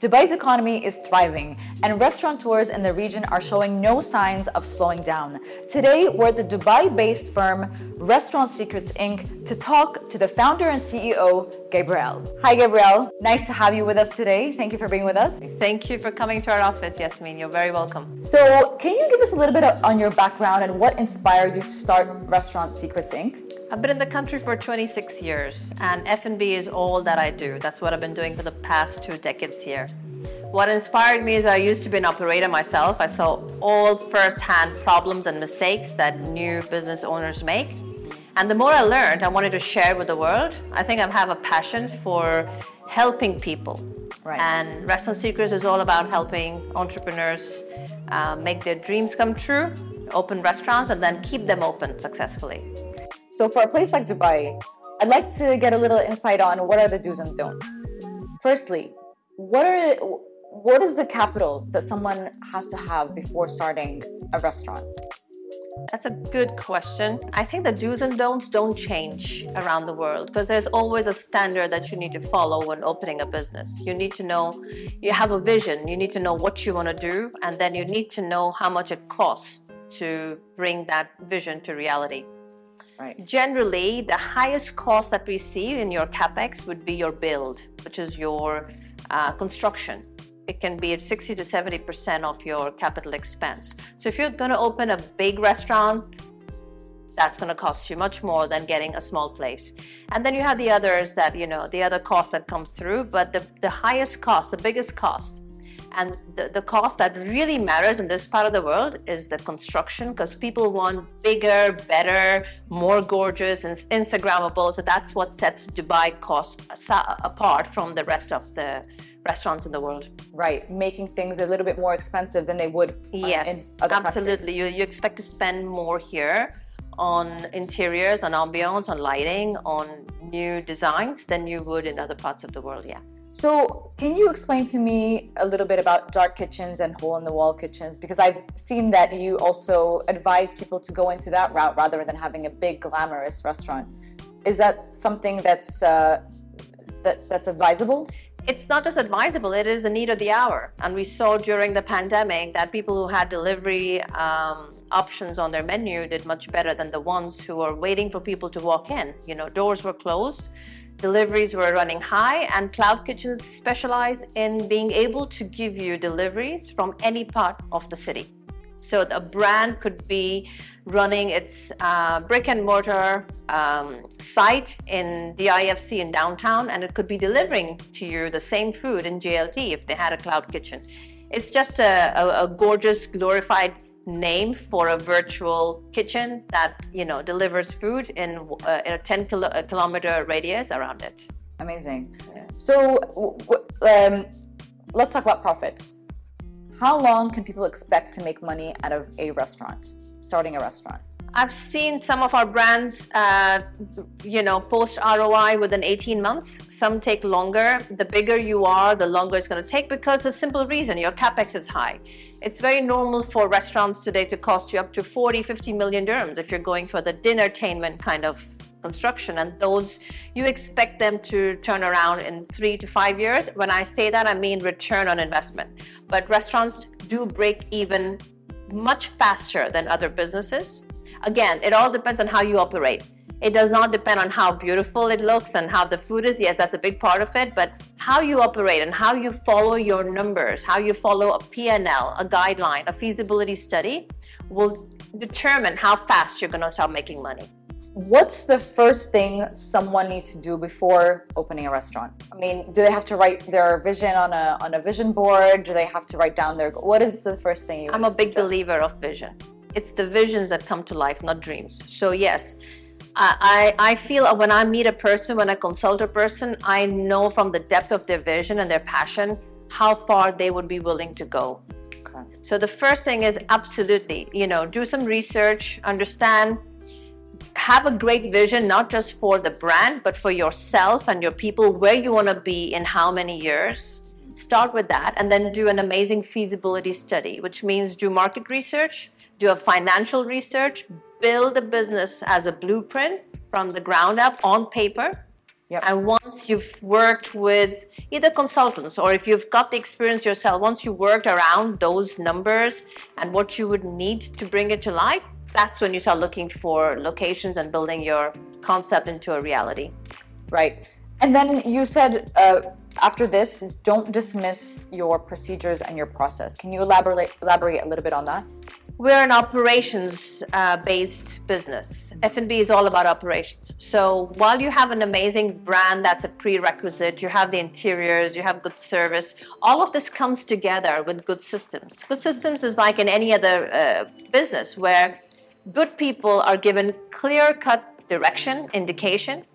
Dubai's economy is thriving, and restaurateurs in the region are showing no signs of slowing down. Today, we're at the Dubai based firm Restaurant Secrets Inc. to talk to the founder and CEO, Gabriel. Hi, Gabriel. Nice to have you with us today. Thank you for being with us. Thank you for coming to our office, Yasmin. You're very welcome. So, can you give us a little bit on your background and what inspired you to start Restaurant Secrets Inc.? I've been in the country for 26 years, and F&B is all that I do. That's what I've been doing for the past two decades here. What inspired me is I used to be an operator myself. I saw all firsthand problems and mistakes that new business owners make. And the more I learned, I wanted to share with the world. I think I have a passion for helping people. Right. And Restaurant Secrets is all about helping entrepreneurs uh, make their dreams come true, open restaurants, and then keep them open successfully. So, for a place like Dubai, I'd like to get a little insight on what are the do's and don'ts. Firstly, what are what is the capital that someone has to have before starting a restaurant? That's a good question. I think the do's and don'ts don't change around the world because there's always a standard that you need to follow when opening a business. You need to know, you have a vision, you need to know what you want to do, and then you need to know how much it costs to bring that vision to reality. Right. Generally, the highest cost that we see in your capex would be your build, which is your uh, construction it can be 60 to 70% of your capital expense. So if you're going to open a big restaurant, that's going to cost you much more than getting a small place. And then you have the others that, you know, the other costs that come through, but the, the highest cost, the biggest cost, and the, the cost that really matters in this part of the world is the construction because people want bigger, better, more gorgeous, and Instagrammable. So that's what sets Dubai cost apart from the rest of the restaurants in the world. Right, making things a little bit more expensive than they would. Yes, absolutely. You, you expect to spend more here on interiors, on ambiance, on lighting, on new designs than you would in other parts of the world. Yeah. So, can you explain to me a little bit about dark kitchens and hole in the wall kitchens? Because I've seen that you also advise people to go into that route rather than having a big, glamorous restaurant. Is that something that's uh, that, that's advisable? it's not just advisable, it is the need of the hour. And we saw during the pandemic that people who had delivery um, options on their menu did much better than the ones who were waiting for people to walk in. You know, doors were closed, deliveries were running high, and cloud kitchens specialize in being able to give you deliveries from any part of the city. So a brand could be running its uh, brick and mortar um, site in the IFC in downtown, and it could be delivering to you the same food in JLT if they had a cloud kitchen. It's just a, a, a gorgeous, glorified name for a virtual kitchen that you know delivers food in, uh, in a 10 kilo- kilometer radius around it. Amazing. Yeah. So um, let's talk about profits. How long can people expect to make money out of a restaurant, starting a restaurant? I've seen some of our brands, uh, you know, post ROI within 18 months. Some take longer. The bigger you are, the longer it's going to take because a simple reason your capex is high. It's very normal for restaurants today to cost you up to 40, 50 million dirhams if you're going for the dinnertainment kind of construction. And those you expect them to turn around in three to five years. When i say that i mean return on investment. But restaurants do break even much faster than other businesses. Again it all depends on how you operate it does not depend on how beautiful it looks and how the food is yes that's a big part of it but how you operate and how you follow your numbers how you follow a p&l a guideline a feasibility study will determine how fast you're going to start making money What's the first thing someone needs to do before opening a restaurant? I mean, do they have to write their vision on a on a vision board? Do they have to write down their what is the first thing you I'm a big suggest? believer of vision. It's the visions that come to life, not dreams. So yes, I, I feel uh, when I meet a person, when I consult a person, I know from the depth of their vision and their passion how far they would be willing to go. Okay. So the first thing is absolutely, you know, do some research, understand have a great vision, not just for the brand, but for yourself and your people, where you want to be in how many years. Start with that and then do an amazing feasibility study, which means do market research, do a financial research, build a business as a blueprint from the ground up on paper, Yep. And once you've worked with either consultants or if you've got the experience yourself, once you worked around those numbers and what you would need to bring it to life, that's when you start looking for locations and building your concept into a reality. Right. And then you said uh, after this is don't dismiss your procedures and your process. Can you elaborate elaborate a little bit on that? We're an operations uh, based business. F&B is all about operations. So while you have an amazing brand that's a prerequisite, you have the interiors, you have good service, all of this comes together with good systems. Good systems is like in any other uh, business where good people are given clear cut direction, indication,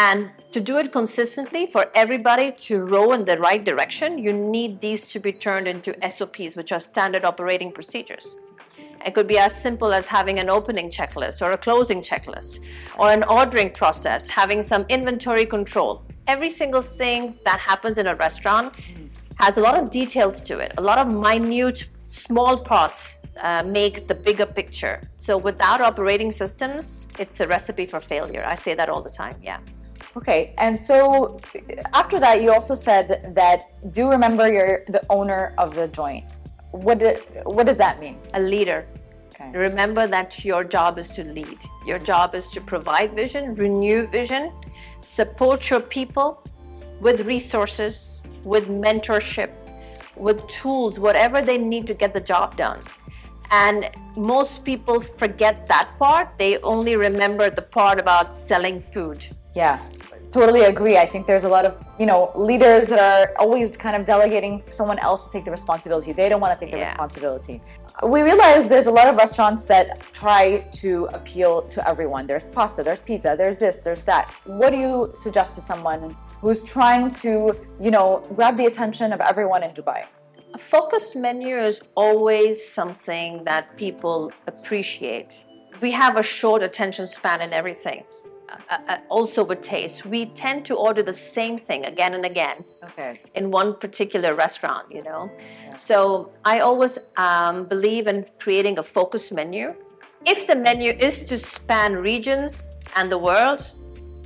and to do it consistently for everybody to row in the right direction, you need these to be turned into SOPs, which are standard operating procedures. It could be as simple as having an opening checklist or a closing checklist or an ordering process, having some inventory control. Every single thing that happens in a restaurant has a lot of details to it, a lot of minute, small parts uh, make the bigger picture. So without operating systems, it's a recipe for failure. I say that all the time. Yeah. Okay, and so after that, you also said that do remember you're the owner of the joint. What do, what does that mean? A leader. Okay. Remember that your job is to lead. Your job is to provide vision, renew vision, support your people with resources, with mentorship, with tools, whatever they need to get the job done. And most people forget that part. They only remember the part about selling food. Yeah, totally agree. I think there's a lot of, you know, leaders that are always kind of delegating someone else to take the responsibility. They don't want to take the Yeah. responsibility. We realize there's a lot of restaurants that try to appeal to everyone. There's pasta, there's pizza, there's this, there's that. What do you suggest to someone who's trying to, you know, grab the attention of everyone in Dubai? A focused menu is always something that people appreciate. We have a short attention span in everything. Uh, also with taste, we tend to order the same thing again and again Okay. in one particular restaurant, you know. So I always um, believe in creating a focus menu. If the menu is to span regions and the world,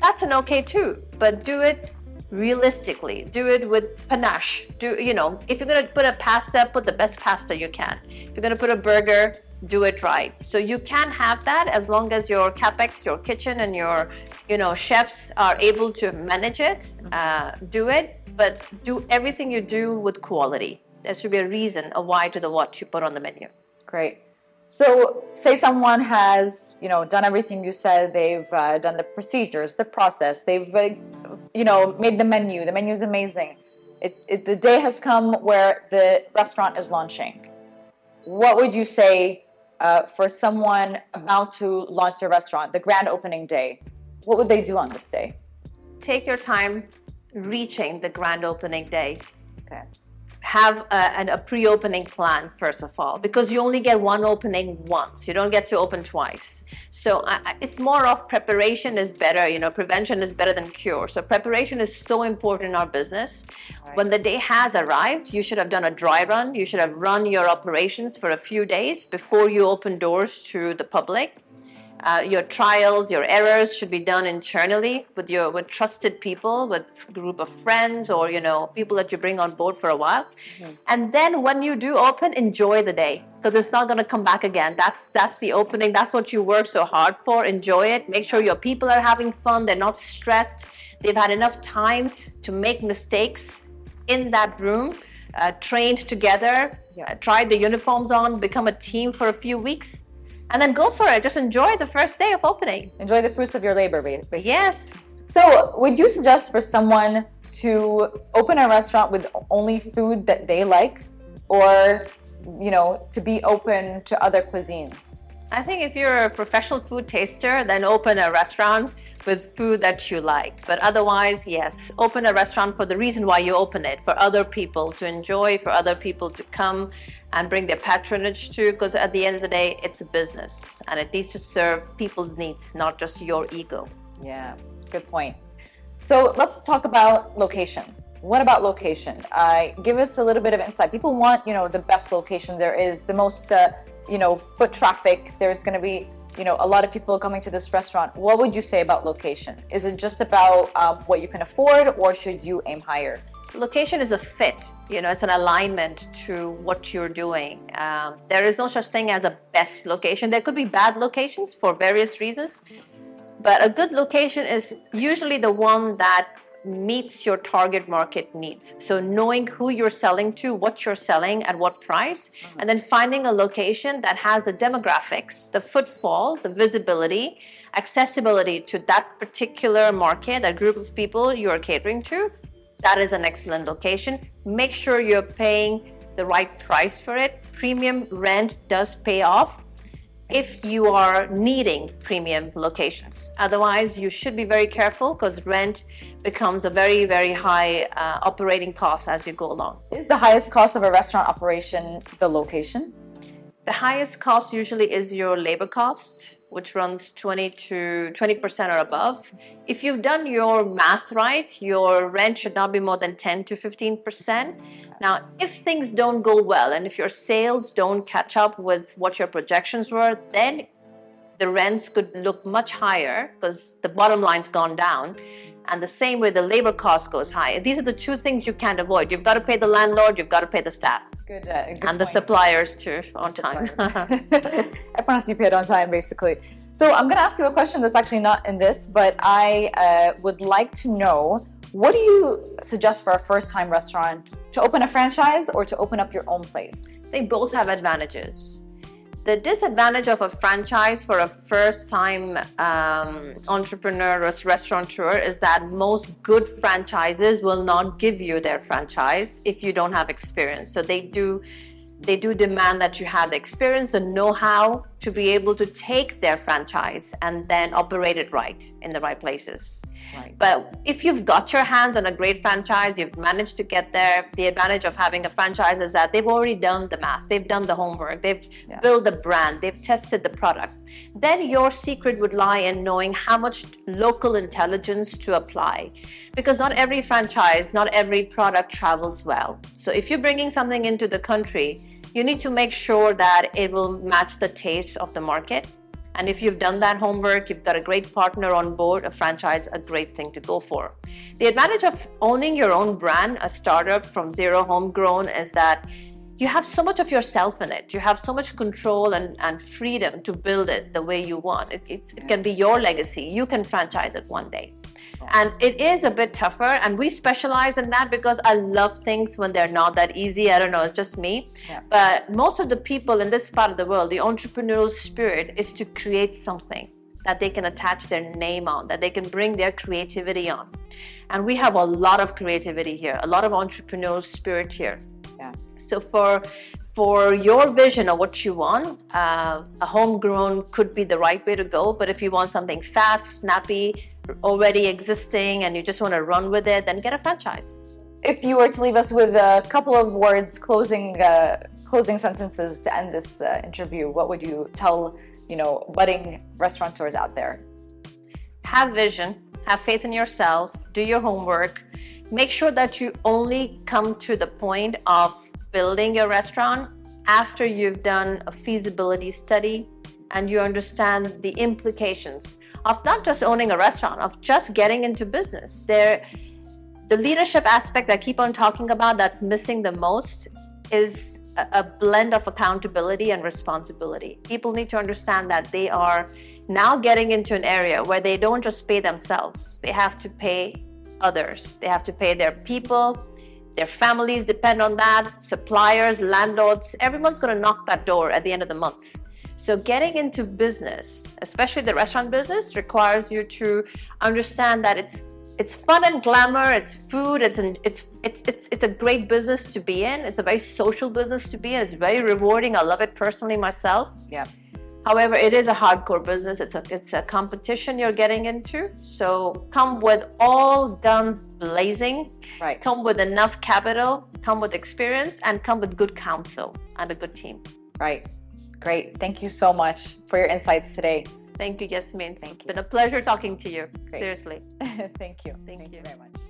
that's an okay too. But do it realistically. Do it with panache. Do you know? If you're gonna put a pasta, put the best pasta you can. If you're gonna put a burger, do it right. So you can have that as long as your capex, your kitchen, and your you know chefs are able to manage it. Uh, do it, but do everything you do with quality. There should be a reason, a why to the what you put on the menu. Great. So, say someone has, you know, done everything you said. They've uh, done the procedures, the process. They've, uh, you know, made the menu. The menu is amazing. It, it, the day has come where the restaurant is launching. What would you say uh, for someone about to launch their restaurant, the grand opening day? What would they do on this day? Take your time reaching the grand opening day. Okay. Have a, an- a pre-opening plan first of all because you only get one opening once. You don't get to open twice. So I, I- it's more of preparation is better you know prevention is better than cure. So preparation is so important in our business. When the day has arrived you should have done a dry run. You should have run your operations for a few days before you open doors to the public uh, your trials, your errors should be done internally with your with trusted people, with group of friends, or you know people that you bring on board for a while. And then when you do open, enjoy the day because it's not going to come back again. That's that's the opening. That's what you work so hard for. Enjoy it. Make sure your people are having fun. They're not stressed. They've had enough time to make mistakes in that room. Uh, trained together, Yeah. uh, tried the uniforms on, become a team for a few weeks, and then go for it. Just enjoy the first day of opening. Enjoy the fruits of your labor, ba- basically. Yes. So, would you suggest for someone to open a restaurant with only food that they like, or you know, to be open to other cuisines? I think if you're a professional food taster, then open a restaurant with food that you like. But otherwise, yes, open a restaurant for the reason why you open it for other people to enjoy, for other people to come and bring their patronage to. Because at the end of the day, it's a business and it needs to serve people's needs, not just your ego. Yeah, good point. So let's talk about location. What about location? Uh, give us a little bit of insight. People want, you know, the best location there is, the most, uh, you know, foot traffic. There's going to be you know a lot of people coming to this restaurant what would you say about location is it just about um, what you can afford or should you aim higher location is a fit you know it's an alignment to what you're doing um, there is no such thing as a best location there could be bad locations for various reasons but a good location is usually the one that meets your target market needs. So knowing who you're selling to, what you're selling, at what price, mm-hmm. and then finding a location that has the demographics, the footfall, the visibility, accessibility to that particular market, that group of people you are catering to. That is an excellent location. Make sure you're paying the right price for it. Premium rent does pay off if you are needing premium locations. Otherwise, you should be very careful because rent becomes a very, very high uh, operating cost as you go along. Is the highest cost of a restaurant operation the location? The highest cost usually is your labor cost, which runs 20 to 20% or above. If you've done your math right, your rent should not be more than 10 to 15%. Now, if things don't go well and if your sales don't catch up with what your projections were, then the rents could look much higher because the bottom line's gone down. And the same way the labor cost goes high. These are the two things you can't avoid. You've got to pay the landlord, you've got to pay the staff. Good, uh, good and the suppliers too on time. Everyone has to be paid on time, basically. So I'm going to ask you a question that's actually not in this, but I uh, would like to know what do you suggest for a first time restaurant to open a franchise or to open up your own place? They both have advantages. The disadvantage of a franchise for a first time um, entrepreneur or restaurateur is that most good franchises will not give you their franchise if you don't have experience. So they do they do demand that you have the experience and know-how to be able to take their franchise and then operate it right in the right places. Right. But if you've got your hands on a great franchise, you've managed to get there, the advantage of having a franchise is that they've already done the math, they've done the homework, they've yeah. built the brand, they've tested the product. Then your secret would lie in knowing how much local intelligence to apply. Because not every franchise, not every product travels well. So if you're bringing something into the country, you need to make sure that it will match the taste of the market. And if you've done that homework, you've got a great partner on board, a franchise, a great thing to go for. The advantage of owning your own brand, a startup from zero homegrown, is that you have so much of yourself in it. You have so much control and, and freedom to build it the way you want. It, it can be your legacy. You can franchise it one day and it is a bit tougher and we specialize in that because i love things when they're not that easy i don't know it's just me yeah. but most of the people in this part of the world the entrepreneurial spirit is to create something that they can attach their name on that they can bring their creativity on and we have a lot of creativity here a lot of entrepreneurial spirit here yeah. so for for your vision of what you want, uh, a homegrown could be the right way to go. But if you want something fast, snappy, already existing and you just want to run with it, then get a franchise. If you were to leave us with a couple of words, closing uh, closing sentences to end this uh, interview, what would you tell you know budding restaurateurs out there? Have vision, have faith in yourself, do your homework, make sure that you only come to the point of building your restaurant after you've done a feasibility study and you understand the implications of not just owning a restaurant, of just getting into business. There, the leadership aspect I keep on talking about that's missing the most is a, a blend of accountability and responsibility. People need to understand that they are now getting into an area where they don't just pay themselves, they have to pay others, they have to pay their people. Their families depend on that, suppliers, landlords, everyone's gonna knock that door at the end of the month. So getting into business, especially the restaurant business, requires you to understand that it's it's fun and glamour. It's food. It's an, it's it's it's it's a great business to be in. It's a very social business to be in. It's very rewarding. I love it personally myself. Yeah. However, it is a hardcore business. It's a it's a competition you're getting into. So come with all guns blazing. Right. Come with enough capital. Come with experience, and come with good counsel and a good team. Right. Great. Thank you so much for your insights today. Thank you, Yasmin. It's Thank been a pleasure talking to you. Great. Seriously. Thank you. Thank, Thank you. you very much.